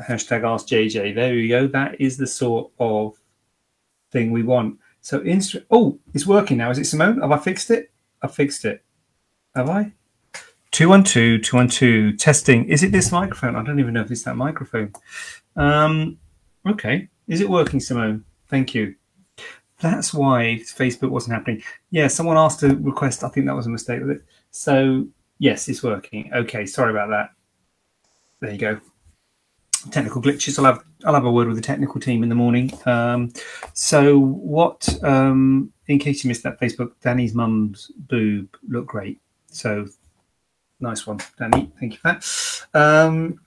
Hashtag ask JJ. There you go. That is the sort of thing we want. So, instru- oh, it's working now. Is it Simone? Have I fixed it? I fixed it. Have I? 212, 212, testing. Is it this microphone? I don't even know if it's that microphone. Um, okay. Is it working, Simone? Thank you. That's why Facebook wasn't happening. Yeah, someone asked to request. I think that was a mistake with it. So, yes, it's working. Okay, sorry about that. There you go. Technical glitches. I'll have I'll have a word with the technical team in the morning. Um, so what? Um, in case you missed that Facebook, Danny's mum's boob looked great. So nice one, Danny. Thank you for that. Um,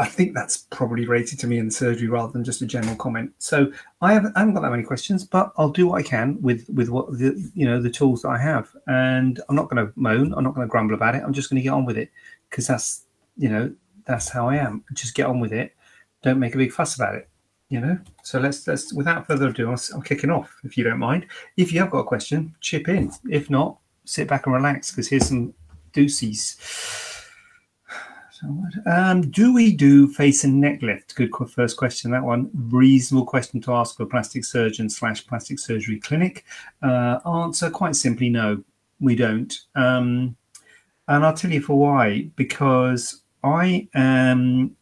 I think that's probably related to me in surgery rather than just a general comment. So I haven't, I haven't got that many questions, but I'll do what I can with with what the you know the tools that I have, and I'm not going to moan. I'm not going to grumble about it. I'm just going to get on with it because that's you know that's how I am. Just get on with it. Don't make a big fuss about it. You know. So let's let's without further ado, I'm kicking off. If you don't mind, if you have got a question, chip in. If not, sit back and relax because here's some doozies. So, um, do we do face and neck lift? Good first question. That one reasonable question to ask for plastic surgeon slash plastic surgery clinic. Uh, answer quite simply no, we don't. Um, and I'll tell you for why. Because I am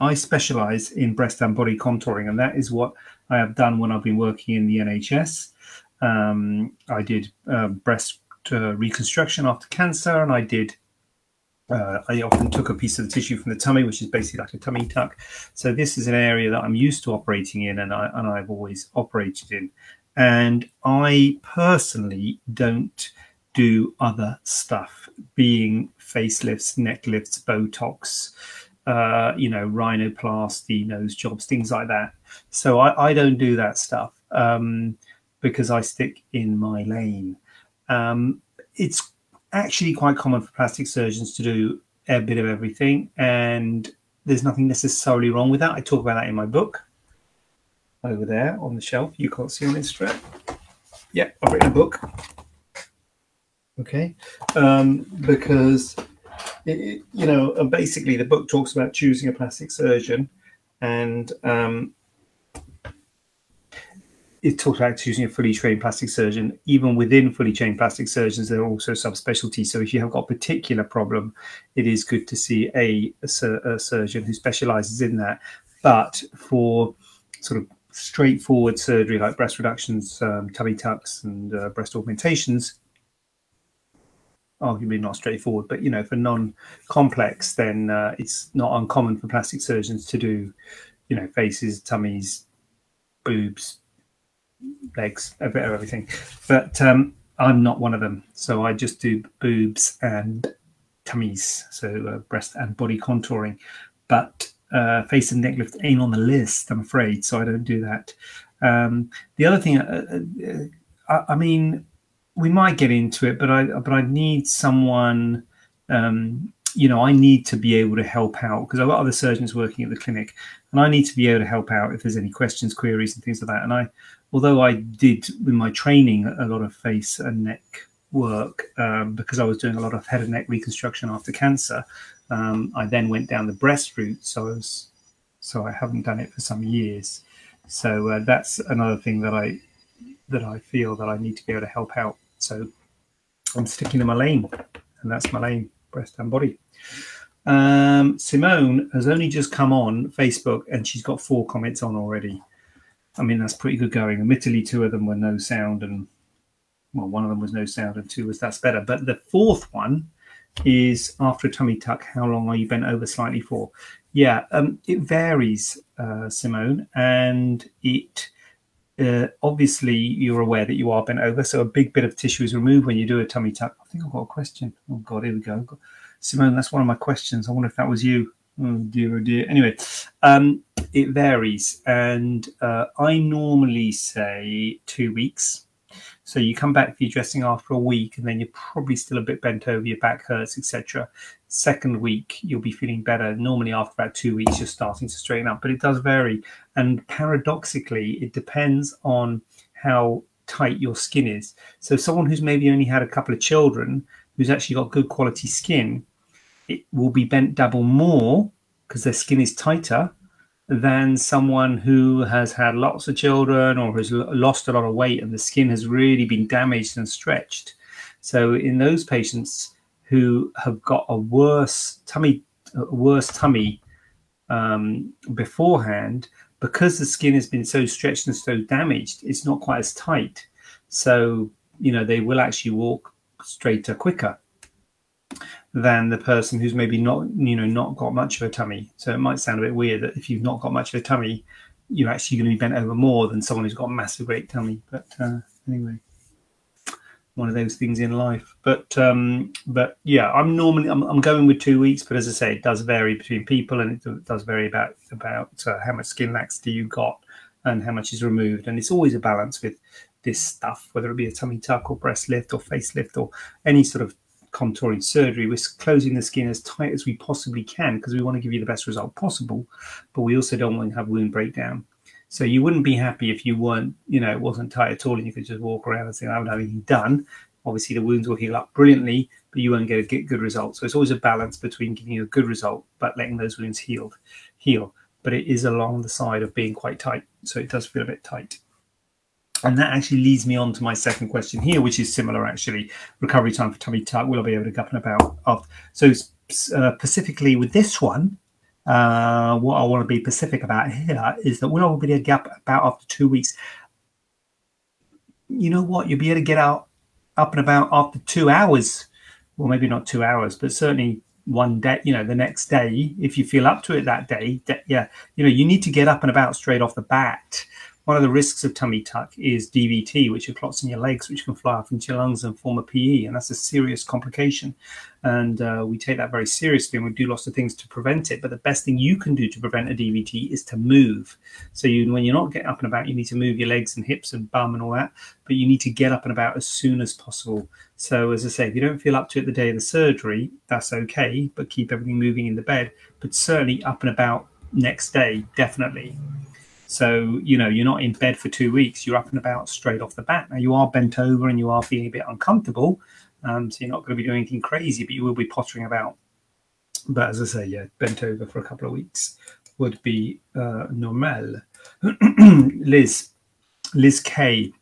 I specialize in breast and body contouring, and that is what I have done when I've been working in the NHS. Um, I did uh, breast uh, reconstruction after cancer, and I did. Uh, I often took a piece of the tissue from the tummy, which is basically like a tummy tuck. So this is an area that I'm used to operating in, and I and I've always operated in. And I personally don't do other stuff, being facelifts, neck lifts, Botox, uh, you know, rhinoplasty, nose jobs, things like that. So I, I don't do that stuff um, because I stick in my lane. Um, it's actually quite common for plastic surgeons to do a bit of everything, and there's nothing necessarily wrong with that. I talk about that in my book over there on the shelf. You can't see on Instagram. Yeah, I've written a book okay um, because it, you know basically the book talks about choosing a plastic surgeon and um, it talks about choosing a fully trained plastic surgeon. Even within fully trained plastic surgeons, there are also subspecialties. So if you have got a particular problem, it is good to see a, a, a surgeon who specializes in that. But for sort of straightforward surgery like breast reductions, um, tummy tucks, and uh, breast augmentations, arguably not straightforward, but you know, for non-complex, then uh, it's not uncommon for plastic surgeons to do, you know, faces, tummies, boobs, legs, a bit of everything. But um, I'm not one of them, so I just do boobs and tummies, so uh, breast and body contouring. But uh, face and neck lift ain't on the list, I'm afraid, so I don't do that. Um, the other thing, uh, uh, I, I mean, we might get into it, but I but I need someone. Um, you know, I need to be able to help out because I've got other surgeons working at the clinic, and I need to be able to help out if there's any questions, queries, and things like that. And I, although I did with my training a lot of face and neck work um, because I was doing a lot of head and neck reconstruction after cancer, um, I then went down the breast route. So I was, so I haven't done it for some years. So uh, that's another thing that I that I feel that I need to be able to help out so I'm sticking to my lane, and that's my lane, breast and body. Um, Simone has only just come on Facebook and she's got four comments on already. I mean, that's pretty good going. Admittedly, two of them were no sound, and well, one of them was no sound, and two was that's better. But the fourth one is after a tummy tuck, how long are you bent over slightly for? Yeah, um, it varies, uh, Simone, and it uh, obviously you're aware that you are bent over, so a big bit of tissue is removed when you do a tummy tuck. I think I've got a question. Oh God, here we go. Simone, that's one of my questions. I wonder if that was you. Oh dear, oh dear. Anyway, um, it varies, and uh, I normally say two weeks. So you come back for your dressing after a week, and then you're probably still a bit bent over, your back hurts, etc. Second week, you'll be feeling better. Normally, after about two weeks, you're starting to straighten up, but it does vary. And paradoxically, it depends on how tight your skin is. So someone who's maybe only had a couple of children, who's actually got good quality skin, it will be bent double more because their skin is tighter than someone who has had lots of children or has lost a lot of weight and the skin has really been damaged and stretched. So in those patients who have got a worse tummy, a worse tummy um, beforehand, because the skin has been so stretched and so damaged, it's not quite as tight. So you know they will actually walk straighter quicker than the person who's maybe not you know not got much of a tummy. So it might sound a bit weird that if you've not got much of a tummy you're actually going to be bent over more than someone who's got a massive great tummy. But uh, anyway one of those things in life. But um but yeah i'm normally I'm, I'm going with two weeks but as i say it does vary between people and it does vary about about uh, how much skin laxity you got and how much is removed. And it's always a balance with this stuff whether it be a tummy tuck or breast lift or facelift or any sort of contouring surgery, we're closing the skin as tight as we possibly can because we want to give you the best result possible, but we also don't want to have wound breakdown. So you wouldn't be happy if you weren't, you know, it wasn't tight at all and you could just walk around and say, I haven't had anything done. Obviously, the wounds will heal up brilliantly, but you won't get a good result. So it's always a balance between giving you a good result, but letting those wounds healed, heal. But it is along the side of being quite tight. So it does feel a bit tight. And that actually leads me on to my second question here, which is similar actually. Recovery time for tummy tuck. Will I be able to up and about? After? So uh, specifically with this one, uh, what I want to be specific about here is that will I be able to get about after two weeks? You know what? You'll be able to get out up and about after two hours. Well, maybe not two hours, but certainly one day, you know, the next day, if you feel up to it that day, yeah, you know, you need to get up and about straight off the bat one of the risks of tummy tuck is DVT, which are clots in your legs, which can fly off into your lungs and form a PE, and that's a serious complication. And uh, we take that very seriously, and we do lots of things to prevent it. But the best thing you can do to prevent a DVT is to move. So you, when you're not getting up and about, you need to move your legs and hips and bum and all that. But you need to get up and about as soon as possible. So as I say, if you don't feel up to it the day of the surgery, that's okay. But keep everything moving in the bed. But certainly up and about next day, definitely. So, you know, you're not in bed for two weeks, you're up and about straight off the bat. Now, you are bent over and you are feeling a bit uncomfortable. Um, so, you're not going to be doing anything crazy, but you will be pottering about. But as I say, yeah, bent over for a couple of weeks would be uh, normal. Liz, Liz K.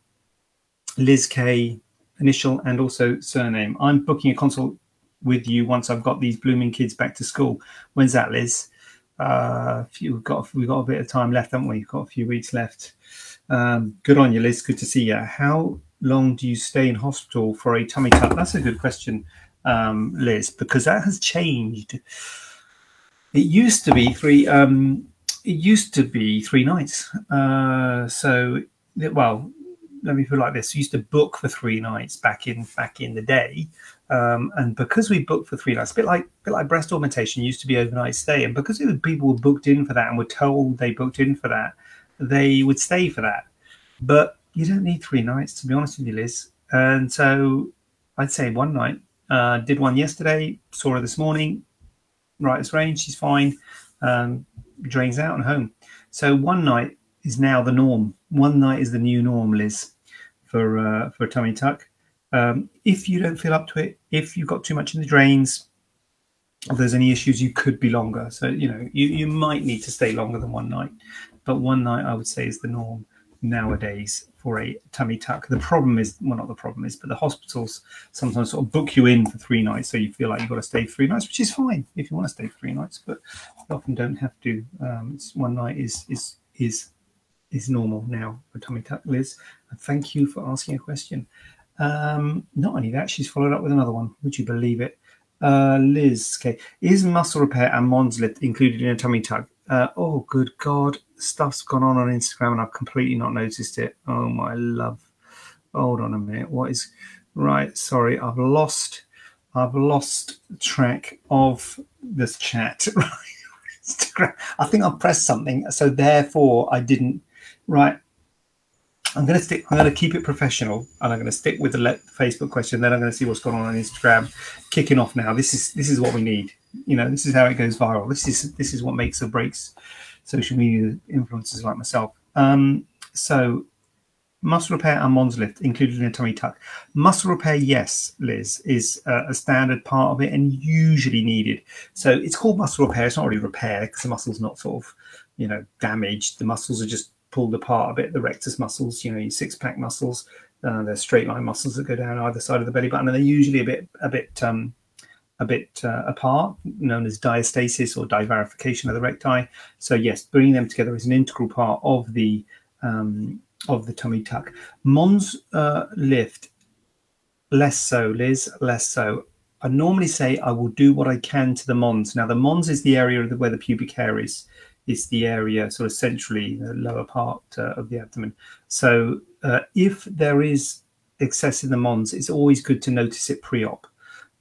Liz K, initial and also surname. I'm booking a consult with you once I've got these blooming kids back to school. When's that, Liz? Uh, we've got we've got a bit of time left, haven't we? We've got a few weeks left. Um, good on you, Liz. Good to see you. How long do you stay in hospital for a tummy tuck? That's a good question, um, Liz, because that has changed. It used to be three. Um, it used to be three nights. Uh, so, well, let me put it like this: we used to book for three nights back in back in the day, um, and because we booked for three nights, a bit like a bit like breast augmentation used to be overnight stay, and because people were booked in for that and were told they booked in for that, they would stay for that. But you don't need three nights, to be honest with you, Liz. And so I'd say one night. Uh, did one yesterday, saw her this morning, right as rain, she's fine, um, drains out and home. So one night is now the norm. One night is the new norm, Liz, for uh, for tummy tuck. Um, if you don't feel up to it, if you've got too much in the drains, if there's any issues, you could be longer. So, you know, you, you might need to stay longer than one night. But one night, I would say, is the norm nowadays for a tummy tuck. The problem is, well, not the problem is, but the hospitals sometimes sort of book you in for three nights. So you feel like you've got to stay three nights, which is fine if you want to stay three nights, but you often don't have to. Um, one night is, is, is, is normal now for tummy tuck, Liz. And thank you for asking a question. Um, not only that, she's followed up with another one. Would you believe it? Uh, Liz, okay. Is muscle repair and Mons lift included in a tummy tuck? Uh, oh, good God. Stuff's gone on on Instagram and I've completely not noticed it. Oh, my love. Hold on a minute. What is. Right. Sorry. I've lost. I've lost track of this chat. Instagram. I think I pressed something, so therefore I didn't. Right. I'm going to stick. I'm going to keep it professional, and I'm going to stick with the Facebook question. Then I'm going to see what's going on on Instagram. Kicking off now. This is this is what we need. You know, this is how it goes viral. This is this is what makes or breaks social media influencers like myself. Um, so muscle repair and Mons lift included in a tummy tuck. Muscle repair, yes, Liz, is a standard part of it and usually needed. So it's called muscle repair. It's not really repair because the muscle's not sort of, you know, damaged. The muscles are just pulled apart a bit. The rectus muscles, you know, your six pack muscles, uh, they're straight line muscles that go down either side of the belly button, and they're usually a bit, a bit, um, a bit uh, apart, known as diastasis or divarification of the recti. So yes, bringing them together is an integral part of the um, of the tummy tuck. Mons uh, lift, less so, Liz, less so. I normally say I will do what I can to the mons. Now, the mons is the area the, where the pubic hair is. It's the area sort of centrally, the lower part uh, of the abdomen. So, uh, if there is excess in the mons, it's always good to notice it pre-op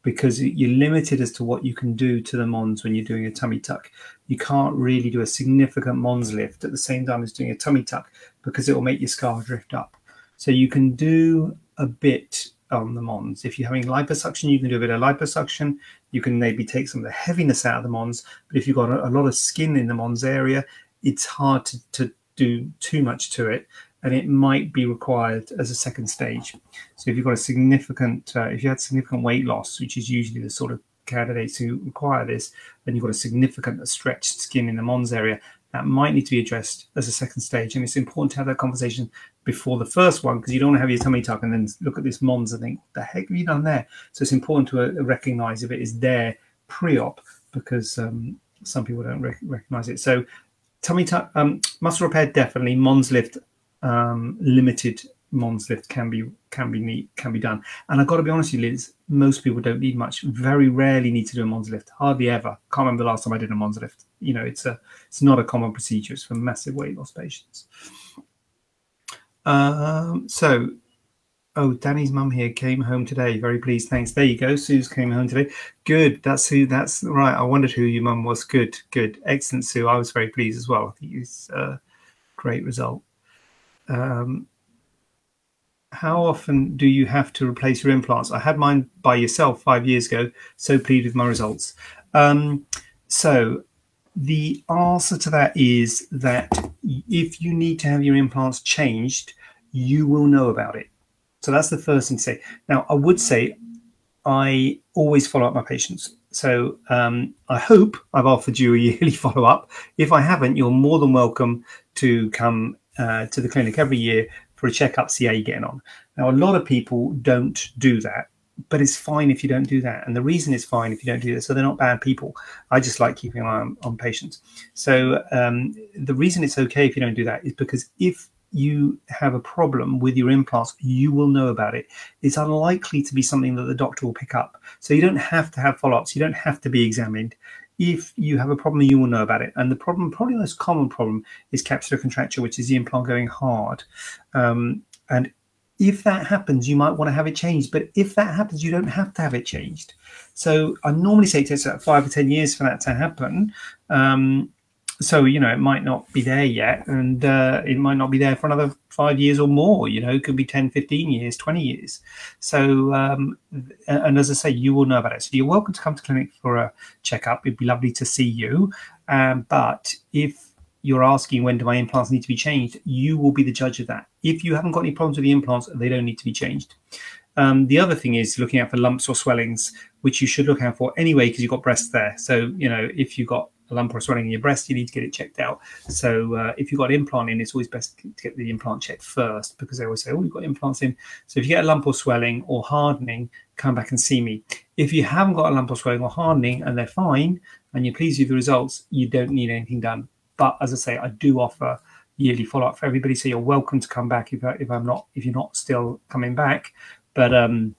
because you're limited as to what you can do to the mons when you're doing a tummy tuck. You can't really do a significant mons lift at the same time as doing a tummy tuck because it will make your scar drift up. So you can do a bit on the mons. If you're having liposuction, you can do a bit of liposuction. You can maybe take some of the heaviness out of the mons. But if you've got a, a lot of skin in the mons area, it's hard to, to do too much to it and it might be required as a second stage. So if you've got a significant, uh, if you had significant weight loss, which is usually the sort of candidates who require this, then you've got a significant stretched skin in the mons area, that might need to be addressed as a second stage. And it's important to have that conversation before the first one because you don't want to have your tummy tuck and then look at this mons and think, what the heck have you done there? So it's important to uh, recognize if it is there pre-op because um, some people don't rec- recognize it. So tummy tuck, um, muscle repair definitely, mons lift um, limited Mons lift can be can be neat, can be done. And I've got to be honest with you, Liz, most people don't need much. Very rarely need to do a Mons lift. Hardly ever. Can't remember the last time I did a Mons lift. You know, it's a it's not a common procedure. It's for massive weight loss patients. Um, so oh, Danny's mum here came home today. Very pleased. Thanks. There you go. Sue's came home today. Good. That's who that's right. I wondered who your mum was. Good, good. Excellent, Sue. I was very pleased as well. I think it's a great result. Um, how often do you have to replace your implants? I had mine by yourself five years ago. So pleased with my results. Um, so the answer to that is that if you need to have your implants changed, you will know about it. So that's the first thing to say. Now, I would say I always follow up my patients. So um, I hope I've offered you a yearly follow up. If I haven't, you're more than welcome to come uh, to the clinic every year for a checkup, see how you're getting on. Now, a lot of people don't do that, but it's fine if you don't do that. And the reason it's fine if you don't do that, so they're not bad people. I just like keeping an eye on, on patients. So um, the reason it's okay if you don't do that is because if you have a problem with your implants, you will know about it. It's unlikely to be something that the doctor will pick up. So you don't have to have follow ups, you don't have to be examined if you have a problem, you will know about it. And the problem, probably the most common problem, is capsular contracture, which is the implant going hard. Um, and if that happens, you might want to have it changed. But if that happens, you don't have to have it changed. So I normally say it takes about five or ten years for that to happen. Um, so you know it might not be there yet and uh, it might not be there for another five years or more you know it could be 10 15 years 20 years. So um, and as i say you will know about it. So you're welcome to come to clinic for a checkup. It'd be lovely to see you. Um, but if you're asking when do my implants need to be changed you will be the judge of that. If you haven't got any problems with the implants they don't need to be changed. Um, the other thing is looking out for lumps or swellings, which you should look out for anyway because you've got breasts there. So, you know, if you've got a lump or swelling in your breast, you need to get it checked out. So uh, if you've got an implant in, it's always best to get the implant checked first because they always say, oh, you've got implants in. So if you get a lump or swelling or hardening, come back and see me. If you haven't got a lump or swelling or hardening and they're fine and you're pleased with the results, you don't need anything done. But as I say, I do offer yearly follow-up for everybody. So you're welcome to come back if, I, if I'm not, if you're not still coming back. But um,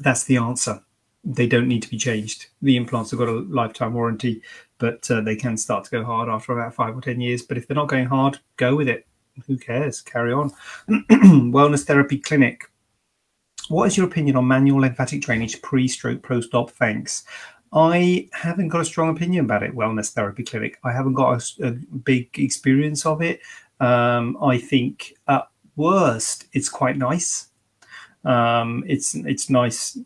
that's the answer they don't need to be changed. The implants have got a lifetime warranty, but uh, they can start to go hard after about five or 10 years. But if they're not going hard, go with it. Who cares? Carry on. Wellness Therapy Clinic. What is your opinion on manual lymphatic drainage pre stroke, post op? Thanks. I haven't got a strong opinion about it. Wellness therapy clinic. I haven't got a, a big experience of it. Um, I think at worst, it's quite nice. Um, it's it's nice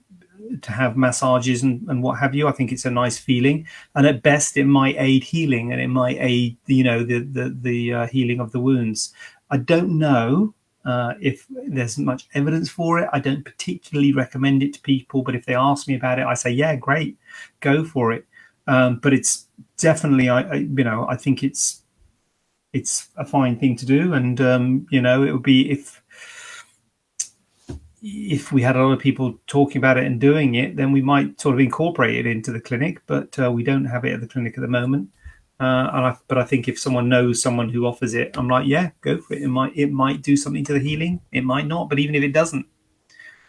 to have massages and, and what have you. I think it's a nice feeling, and at best, it might aid healing and it might aid you know the the the uh, healing of the wounds. I don't know uh, if there's much evidence for it. I don't particularly recommend it to people, but if they ask me about it, I say, yeah, great, go for it. Um, but it's definitely, I, I, you know, I think it's it's a fine thing to do, and um, you know, it would be if if we had a lot of people talking about it and doing it, then we might sort of incorporate it into the clinic. But uh, we don't have it at the clinic at the moment. Uh, and I, but I think if someone knows someone who offers it, I'm like, yeah, go for it. It might it might do something to the healing. It might not, but even if it doesn't,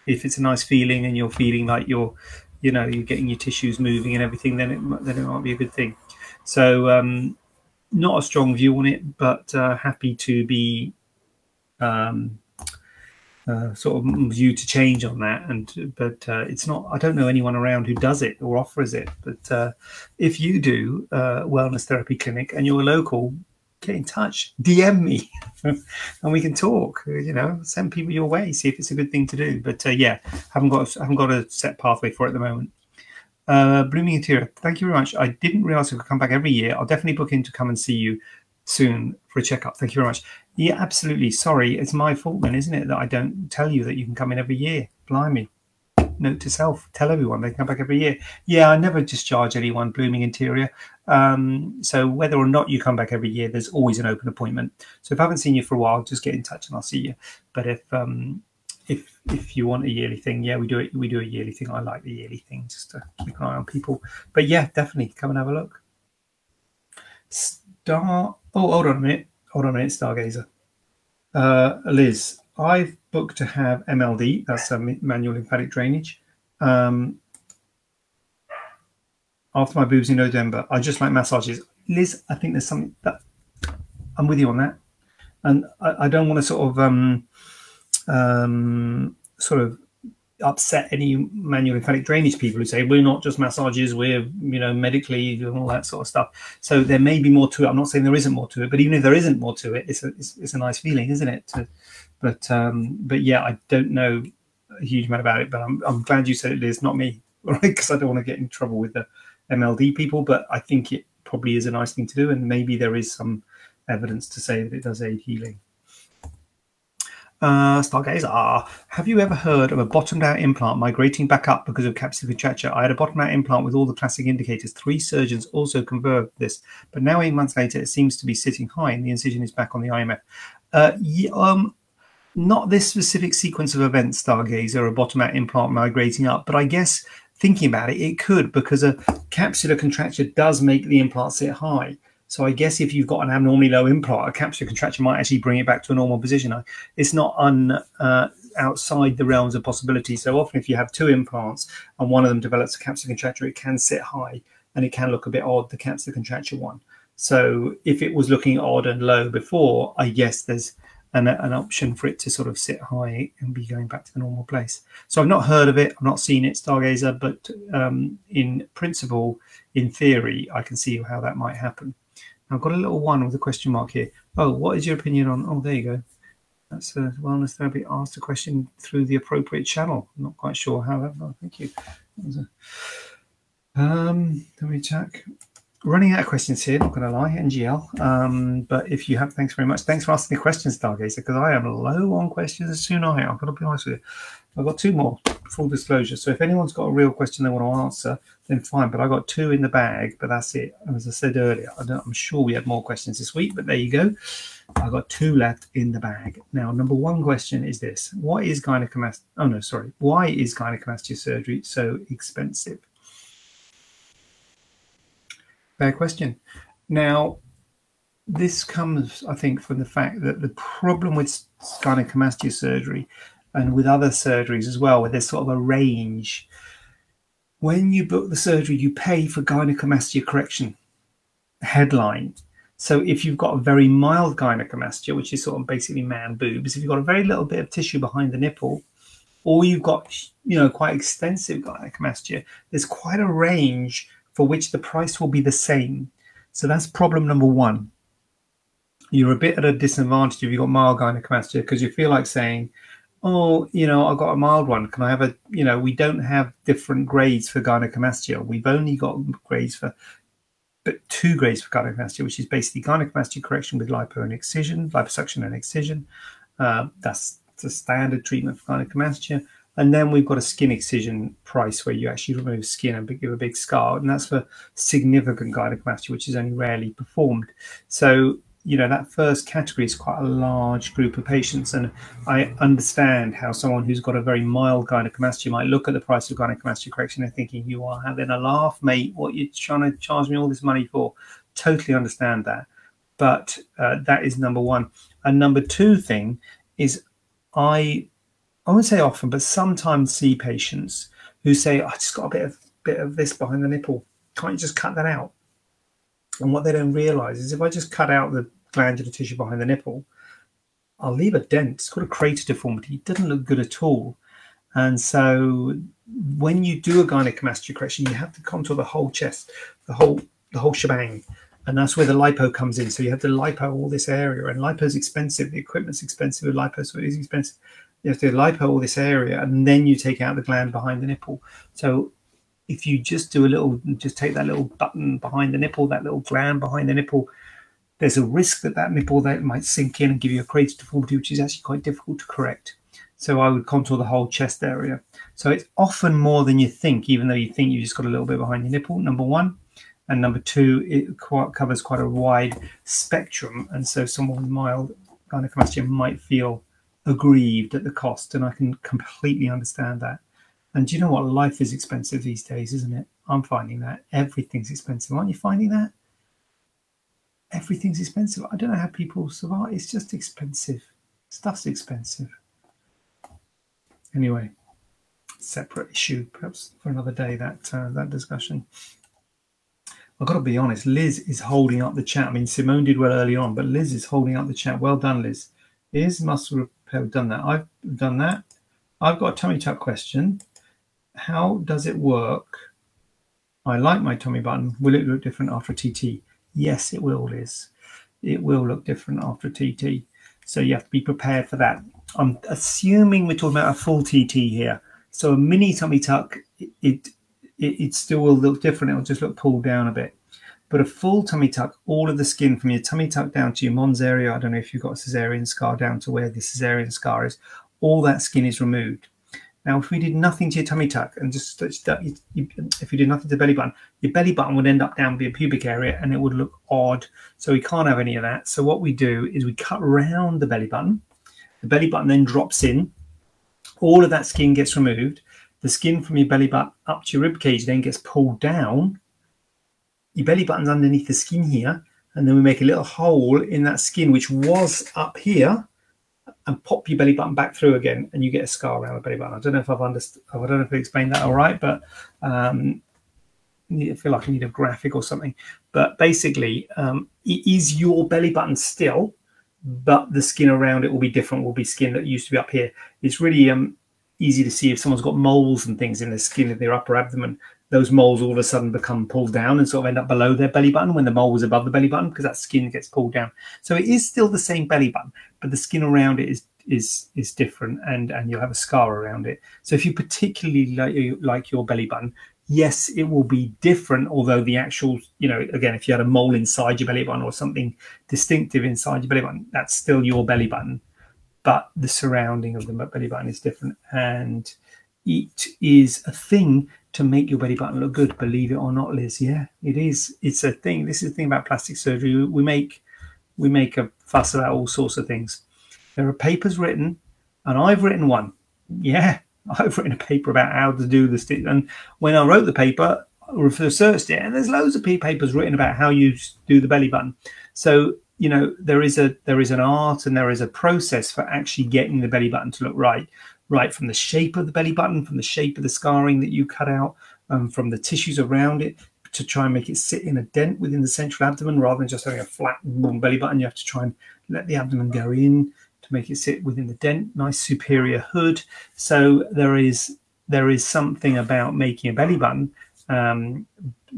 if it's a nice feeling and you're feeling like you're, you know, you're getting your tissues moving and everything, then it then it might be a good thing. So um, not a strong view on it, but uh, happy to be um, uh, sort of view to change on that. And but uh, it's not. I don't know anyone around who does it or offers it. But uh, if you do uh, wellness therapy clinic and you're local, get in touch, DM me, and we can talk. You know, send people your way, see if it's a good thing to do. But uh, yeah, haven't got haven't got a set pathway for it at the moment. Uh, Blooming Interior, thank you very much. I didn't realize I could come back every year. I'll definitely book in to come and see you soon for a checkup. Thank you very much. Yeah, absolutely. Sorry, it's my fault then, isn't it, that I don't tell you that you can come in every year? Blimey. Note to self: tell everyone they can come back every year. Yeah, I never discharge anyone. Blooming Interior. Um, so whether or not you come back every year, there's always an open appointment. So if I haven't seen you for a while, just get in touch and I'll see you. But if um, if if you want a yearly thing, yeah, we do it. We do a yearly thing. I like the yearly thing just to keep an eye on people. But yeah, definitely come and have a look. Star. Oh, hold on a minute. Hold on a minute, Stargazer. Uh, Liz, I've booked to have MLD, that's a manual lymphatic drainage. Um, after my boobs in November, I just like massages. Liz, I think there's something that I'm with you on that. And I, I don't want to sort of um, um, sort of upset any manual lymphatic drainage people who say we're not just massages, we're you know medically and all that sort of stuff. So there may be more to it. I'm not saying there isn't more to it, but even if there isn't more to it, it's a it's, it's a nice feeling, isn't it? To, but um, but yeah, I don't know a huge amount about it, but I'm I'm glad you said it is not me, right? Because I don't want to get in trouble with the MLD people, but I think it probably is a nice thing to do, and maybe there is some evidence to say that it does aid healing. Uh, Stargazer, have you ever heard of a bottomed out implant migrating back up because of capsular contracture? I had a bottomed out implant with all the classic indicators. Three surgeons also confirmed this, but now eight months later, it seems to be sitting high and the incision is back on the IMF. Uh, yeah, um, not this specific sequence of events, Stargazer, a bottom out implant migrating up, but I guess thinking about it, it could because a capsular contracture does make the implant sit high. So I guess if you've got an abnormally low implant, a capsular contraction might actually bring it back to a normal position. It's not un, uh, outside the realms of possibility. So often, if you have two implants and one of them develops a capsular contracture, it can sit high and it can look a bit odd, the capsular contracture one. So if it was looking odd and low before, I guess there's an, an option for it to sort of sit high and be going back to the normal place. So I've not heard of it, I've not seen it, Stargazer, but um, in principle, in theory, I can see how that might happen. I've got a little one with a question mark here. Oh, what is your opinion on? Oh, there you go. That's a wellness therapy. Asked a question through the appropriate channel. I'm not quite sure how. Oh, thank you. A, um, let me check. Running out of questions here. Not going to lie, NGL. Um, but if you have, thanks very much. Thanks for asking the questions, Stargazer, because I am low on questions soon. I I've got to be honest with you. I've got two more. Full disclosure. So if anyone's got a real question they want to answer, then fine. But I got two in the bag, but that's it. As I said earlier, I am sure we had more questions this week, but there you go. I got two left in the bag. Now, number one question is this: What is gynecomastia? Oh no, sorry. Why is gynecomastia surgery so expensive? Fair question. Now, this comes, I think, from the fact that the problem with gynecomastia surgery and with other surgeries as well, where there's sort of a range when you book the surgery, you pay for gynecomastia correction headline. So if you've got a very mild gynecomastia, which is sort of basically man boobs, if you've got a very little bit of tissue behind the nipple, or you've got you know quite extensive gynecomastia, there's quite a range for which the price will be the same. So that's problem number one. You're a bit at a disadvantage if you've got mild gynecomastia because you feel like saying, oh, you know, I've got a mild one. Can I have a, you know, we don't have different grades for gynecomastia. We've only got grades for, but two grades for gynecomastia, which is basically gynecomastia correction with lipo and excision, liposuction and excision. Uh, that's the standard treatment for gynecomastia. And then we've got a skin excision price where you actually remove skin and give a big scar. And that's for significant gynecomastia, which is only rarely performed. So, you know, that first category is quite a large group of patients. And I understand how someone who's got a very mild gynecomastia might look at the price of gynecomastia correction and thinking, you are having a laugh, mate. What you're trying to charge me all this money for? Totally understand that. But uh, that is number one. And number two thing is I I won't say often, but sometimes see patients who say, I just got a bit of bit of this behind the nipple. Can't you just cut that out? And what they don't realize is if I just cut out the glandular tissue behind the nipple, I'll leave a dent. It's called a crater deformity. It doesn't look good at all. And so when you do a gynecomastia correction, you have to contour the whole chest, the whole the whole shebang. And that's where the lipo comes in. So you have to lipo all this area. And lipo is expensive. The equipment's expensive. with Lipo so it is expensive you have to lipo all this area and then you take out the gland behind the nipple. So if you just do a little, just take that little button behind the nipple, that little gland behind the nipple, there's a risk that that nipple that might sink in and give you a crater deformity, which is actually quite difficult to correct. So I would contour the whole chest area. So it's often more than you think, even though you think you've just got a little bit behind your nipple. Number one, and number two, it quite, covers quite a wide spectrum, and so someone with mild gynecomastia might feel aggrieved at the cost, and I can completely understand that. And do you know what? Life is expensive these days, isn't it? I'm finding that everything's expensive. Aren't you finding that? Everything's expensive. I don't know how people survive. It's just expensive. Stuff's expensive. Anyway, separate issue, perhaps for another day. That uh, that discussion. I've got to be honest. Liz is holding up the chat. I mean, Simone did well early on, but Liz is holding up the chat. Well done, Liz. Is muscle have done that. I've done that. I've got a tummy tuck question. How does it work? I like my tummy button. Will it look different after TT? Yes, it will, Liz. It will look different after TT. So you have to be prepared for that. I'm assuming we're talking about a full TT here. So a mini tummy tuck, it, it, it still will look different. It'll just look pulled down a bit. But a full tummy tuck, all of the skin from your tummy tuck down to your mons area, I don't know if you've got a cesarean scar down to where the cesarean scar is, all that skin is removed. Now, if we did nothing to your tummy tuck and just if you did nothing to the belly button, your belly button would end up down your pubic area and it would look odd. So we can't have any of that. So what we do is we cut around the belly button. The belly button then drops in. All of that skin gets removed. The skin from your belly button up to your rib cage then gets pulled down your belly button's underneath the skin here, and then we make a little hole in that skin which was up here, and pop your belly button back through again, and you get a scar around the belly button. I don't know if I've understood. I don't know if I explained that all right, but um, I feel like I need a graphic or something. But basically, um, it is your belly button still, but the skin around it will be different. Will be skin that used to be up here. It's really um, easy to see if someone's got moles and things in their skin in their upper abdomen those moles all of a sudden become pulled down and sort of end up below their belly button when the mole was above the belly button because that skin gets pulled down. So it is still the same belly button, but the skin around it is is is different and and you'll have a scar around it. So if you particularly like, like your belly button, yes, it will be different. Although the actual, you know, again, if you had a mole inside your belly button or something distinctive inside your belly button, that's still your belly button, but the surrounding of the belly button is different, and it is a thing to make your belly button look good. Believe it or not, Liz. Yeah, it is. It's a thing. This is the thing about plastic surgery. We make we make a fuss about all sorts of things. There are papers written, and I've written one. Yeah, I've written a paper about how to do this. And when I wrote the paper, I researched it, and there's loads of papers written about how you do the belly button. So you know there is a there is an art and there is a process for actually getting the belly button to look right right from the shape of the belly button, from the shape of the scarring that you cut out, um, from the tissues around it to try and make it sit in a dent within the central abdomen rather than just having a flat belly button. You have to try and let the abdomen go in to make it sit within the dent. Nice superior hood. So there is there is something about making a belly button, um,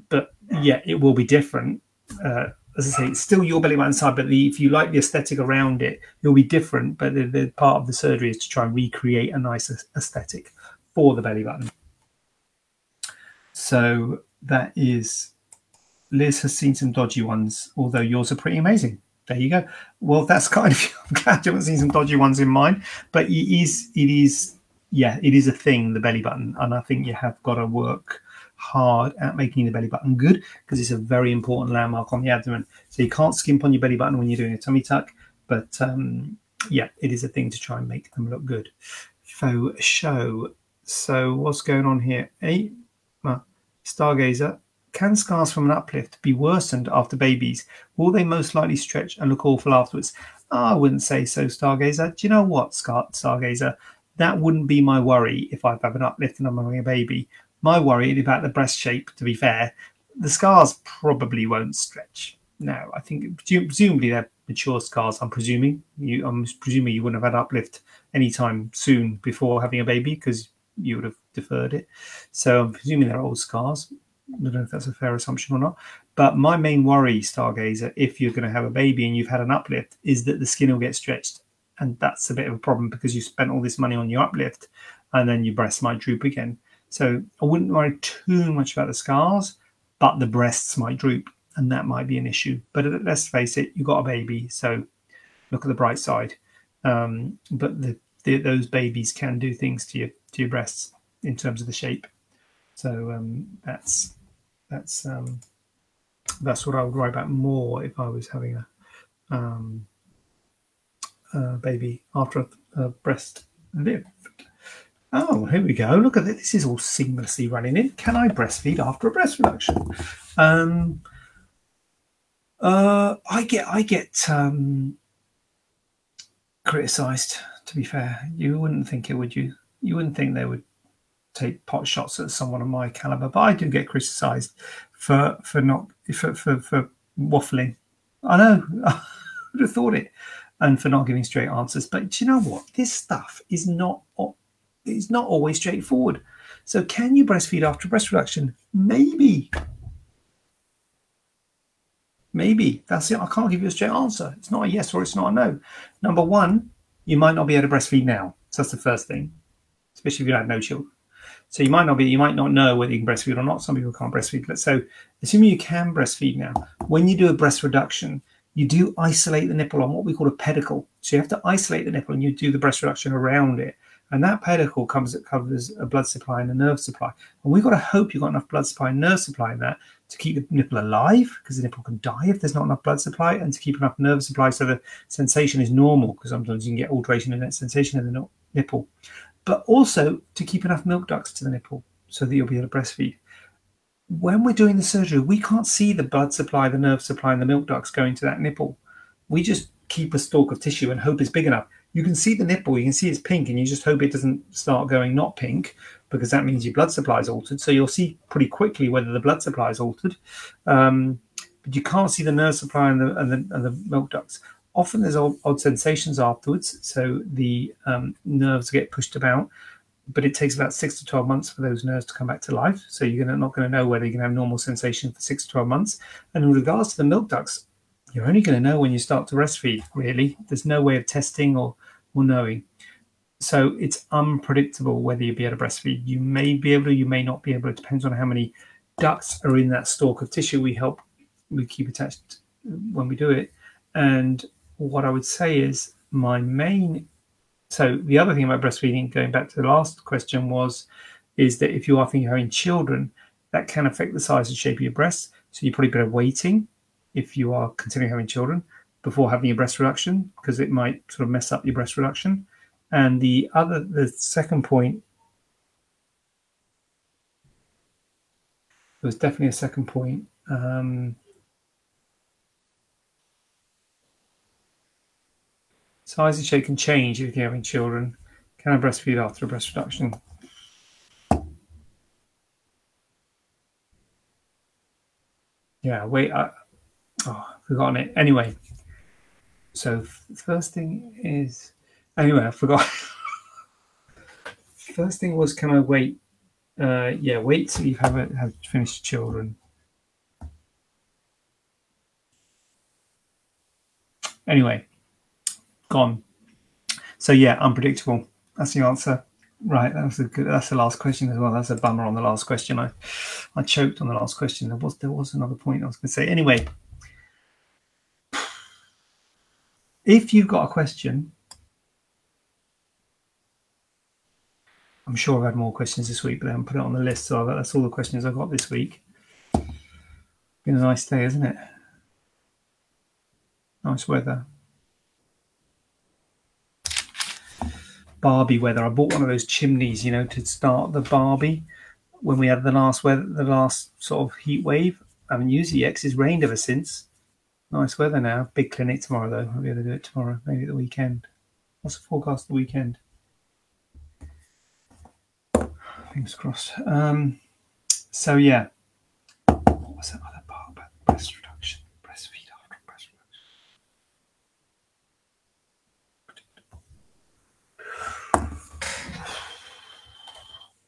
but yeah, it will be different. Uh, as I say, it's still your belly button side, but the, if you like the aesthetic around it, it'll be different. But the, the part of the surgery is to try and recreate a nice aesthetic for the belly button. So that is Liz has seen some dodgy ones, although yours are pretty amazing. There you go. Well, that's kind of. I'm glad you haven't seen some dodgy ones in mine, but it is. It is. Yeah, it is a thing. The belly button, and I think you have got to work hard at making the belly button good because it's a very important landmark on the abdomen. So you can't skimp on your belly button when you're doing a tummy tuck, but um, yeah, it is a thing to try and make them look good. Faux show. So what's going on here? Well, Stargazer can scars from an uplift be worsened after babies? Will they most likely stretch and look awful afterwards? Oh, I wouldn't say so, Stargazer. Do you know what, Stargazer? That wouldn't be my worry if I've had an uplift and I'm having a baby. My worry about the breast shape, to be fair. The scars probably won't stretch. No, I think presumably they're mature scars. I'm presuming you. I'm presuming you wouldn't have had uplift anytime soon before having a baby because you would have deferred it. So I'm presuming they're old scars. I don't know if that's a fair assumption or not. But my main worry, Stargazer, if you're going to have a baby and you've had an uplift, is that the skin will get stretched. And that's a bit of a problem because you spent all this money on your uplift and then your breasts might droop again. So I wouldn't worry too much about the scars, but the breasts might droop and that might be an issue. But let's face it, you've got a baby. So look at the bright side. Um, but the, the, those babies can do things to your, to your breasts in terms of the shape. So um, that's that's um, that's what I would worry about more if I was having a, um, a baby after a, a, breast lift. Oh, here we go. Look at this. This is all seamlessly running in. Can I breastfeed after a breast reduction? Um, uh, I get I get um, criticized. To be fair, you wouldn't think it, would you? You wouldn't think they would take pot shots at someone of my caliber, but I do get criticised for for not for, for for waffling. I know, I would have thought it, and for not giving straight answers. But you know what? This stuff is not it's not always straightforward. So, can you breastfeed after breast reduction? Maybe. Maybe that's it. I can't give you a straight answer. It's not a yes or it's not a no. Number one, you might not be able to breastfeed now. So that's the first thing, especially if you have no children. So you might not be, you might not know whether you can breastfeed or not. Some people can't breastfeed. But so assuming you can breastfeed now, when you do a breast reduction, you do isolate the nipple on what we call a pedicle. So you have to isolate the nipple and you do the breast reduction around it. And that pedicle comes it covers a blood supply and a nerve supply. And we've got to hope you've got enough blood supply and nerve supply in that to keep the nipple alive, because the nipple can die if there's not enough blood supply, and to keep enough nerve supply so the sensation is normal, because sometimes you can get alteration in that sensation in the nipple but also to keep enough milk ducts to the nipple so that you'll be able to breastfeed. When we're doing the surgery, we can't see the blood supply, the nerve supply, and the milk ducts going to that nipple. We just keep a stalk of tissue and hope it's big enough. You can see the nipple, you can see it's pink, and you just hope it doesn't start going not pink because that means your blood supply is altered. So you'll see pretty quickly whether the blood supply is altered. Um, but you can't see the nerve supply and the, and the, and the milk ducts. Often there's odd, odd sensations afterwards, so the um, nerves get pushed about, but it takes about six to 12 months for those nerves to come back to life. So you're not going to know whether you can have normal sensation for six to 12 months. And in regards to the milk ducts, you're only going to know when you start to breastfeed, really. There's no way of testing or, or knowing. So it's unpredictable whether you'll be able to breastfeed. You may be able to, you may not be able. It depends on how many ducts are in that stalk of tissue we help we keep attached when we do it. And what I would say is my main. So the other thing about breastfeeding, going back to the last question, was is that if you are thinking of having children, that can affect the size and shape of your breasts. So you're probably better waiting if you are considering having children before having your breast reduction because it might sort of mess up your breast reduction. And the other, the second point, there was definitely a second point. Um, Size and shape can change if you're having children. Can I breastfeed after a breast reduction? Yeah, wait, I, oh, I've forgotten it. Anyway, so first thing is Anyway, I forgot. First thing was, can I wait? Uh, yeah, wait till you have, a, have finished children. Anyway, gone. So yeah, unpredictable. That's the answer. Right, that was a good. That's the last question as well. That's a bummer on the last question. I, I choked on the last question. There was there was another point I was going to say. Anyway, if you've got a question, I'm sure I've had more questions this week, but I haven't put it on the list. So that's all the questions I've got this week. Been a nice day, isn't it? Nice weather. Barbie weather. I bought one of those chimneys, you know, to start the Barbie when we had the last weather, the last sort of heat wave. I haven't used it's rained ever since. Nice weather now. Big clinic tomorrow though. I'll be able to do it tomorrow, maybe at the weekend. What's the forecast the weekend? Fingers crossed. Um, so yeah. What's that other part about breast reduction? Breastfeed after breast reduction.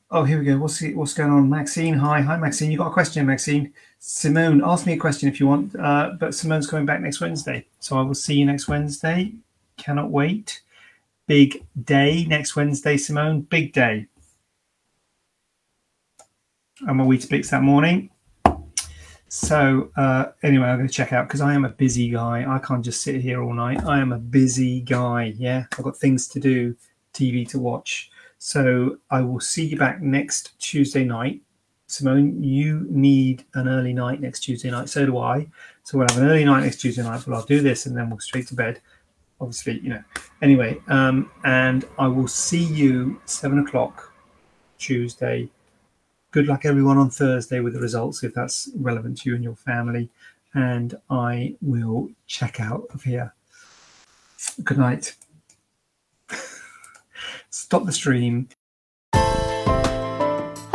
Oh, here we go. What's what's going on, Maxine? Hi, hi, Maxine. You got a question, Maxine? Simone, ask me a question if you want. Uh, but Simone's coming back next Wednesday, so I will see you next Wednesday. Cannot wait. Big day next Wednesday, Simone. Big day. I'm a Weetabix that morning. So uh, anyway, I'm going to check out because I am a busy guy. I can't just sit here all night. I am a busy guy. Yeah, I've got things to do, TV to watch. So I will see you back next Tuesday night. Simone, you need an early night next Tuesday night. So do I. So we'll have an early night next Tuesday night, but I'll do this and then we'll straight to bed. Obviously, you know. Anyway, um, and I will see you seven o'clock Tuesday. Good luck, everyone, on Thursday with the results if that's relevant to you and your family. And I will check out of here. Good night. Stop the stream.